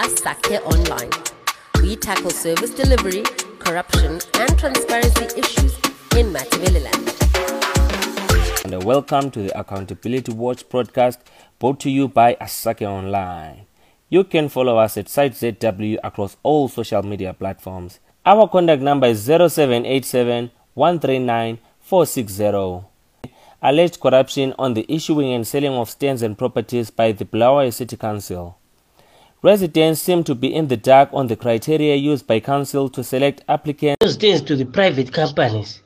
Asake Online. We tackle service delivery, corruption, and transparency issues in Matabeleland. And uh, welcome to the Accountability Watch broadcast brought to you by Asake Online. You can follow us at CITE ZW across all social media platforms. Our contact number is 0787 139 460. Alleged corruption on the issuing and selling of stands and properties by the Bulawayo City Council. Residents seem to be in the dark on the criteria used by council to select applicants. those things to the private companies.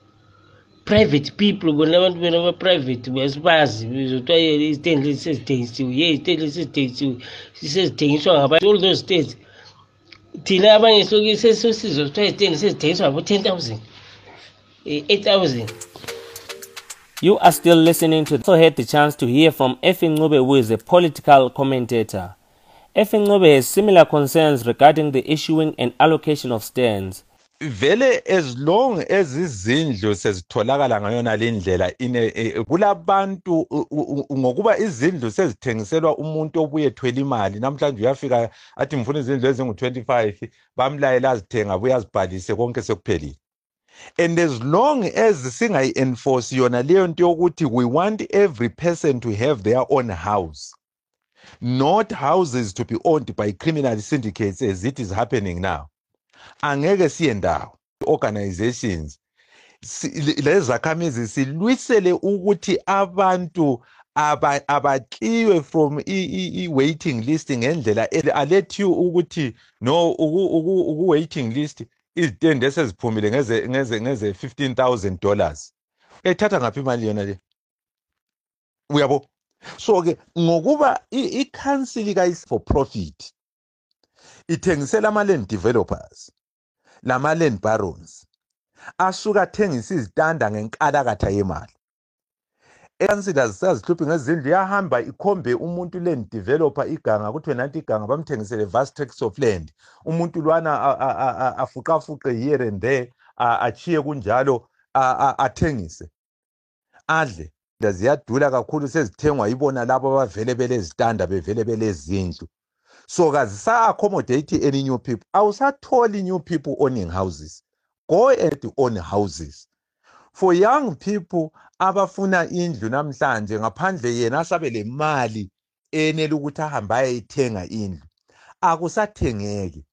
Private people abantu bona ba-private basibazi bizothiwa iziteni lezi sezithengisiwe ye iziteni lezi sezithengisiwe sezithengiswa ngabantu all those states thina abanye sesizwa kuthiwa iziteni sezithengiswa ngabo-ten thousand. Eh, eight thousand. You are still listening to. Also had the chance to hear from Effie Ncube, who is a political commentator. Effie Ngube has similar concerns regarding the issuing and allocation of stands. vele as long as izindlu sezitholakala ngayona lindlela ine e- kulabantu u- u- u- ngokuba izindlu sezithengiselwa umuntu obuye ethwela imali namhlanje uyafika athi ngifuna izindlu ezingu-25 bamlayela azithenge abuye azibhalise konke sekuphelile and as long as singayi-enforce yona leyo nto yokuthi we want every person to have their own house not houses to be owned by criminal syndicates as it is happening now. Angeke siye ndawo. Organizations lezakhamizi silwisele ukuthi abantu aba- abaqiwe from i-waiting list ngendlela alet you ukuthi no uku-waiting list izitende eseziphumile ngeze ngeze ngeze 15000 dollars. Ethatha ngaphi imali yona le? Uyabo? So ke ngokuba i-council kayis for profit ithengisela ama-land developers lama-land barons asuke athengisa izitanda ngenkalakatha yemali. Ekansila zisazihluphi ngezindlu yahamba ikhombe umuntu land developer iganga kuthiwe nanti iganga bamthengisele vast tracts of land. Umuntu lwana afuqafuqe here and there achiye kunjalo athengise adle. Ziyadula kakhulu sezithengwa yibona labo abavele belezitanda bevele belezindlu. So kazisa-accommodate any new people. Awusatholi new people owning houses. Go and own houses. For young people abafuna indlu namhlanje ngaphandle yena asabe le mali enele ukuthi ahambe ayeyithenga indlu akusathengeki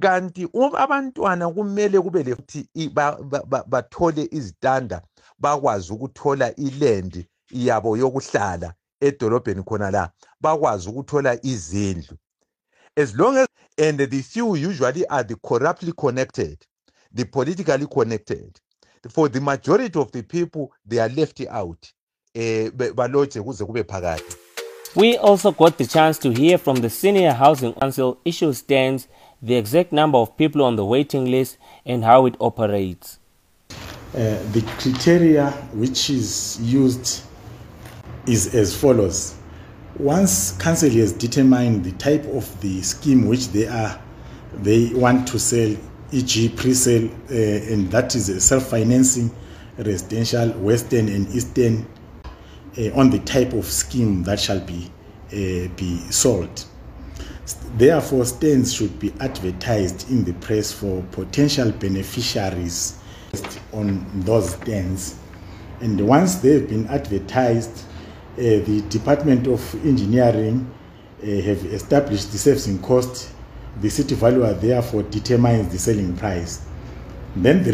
kanti um- abantwana kumele kube lefuthi i- ba- ba- ba- bathole izitanda bakwazi ukuthola ilendi yabo yokuhlala edolobheni khona la bakwazi ukuthola izindlu as long as and the few usually are the corruptly connected the politically connected for the majority of the people they are left out eh kuze kube phakade We also got the chance to hear from the Senior Housing Council issue stands, the exact number of people on the waiting list, and how it operates. Uh, the criteria which is used is as follows. Once council has determined the type of the scheme which they are they want to sell, e.g., pre-sale, uh, and that is a self-financing, residential, western and eastern, uh, on the type of scheme that shall be uh, be sold. Therefore, stands should be advertised in the press for potential beneficiaries on those stands. And once they've been advertised, uh, the Department of Engineering uh, have established the servicing cost. The city valuer therefore determines the selling price. Then the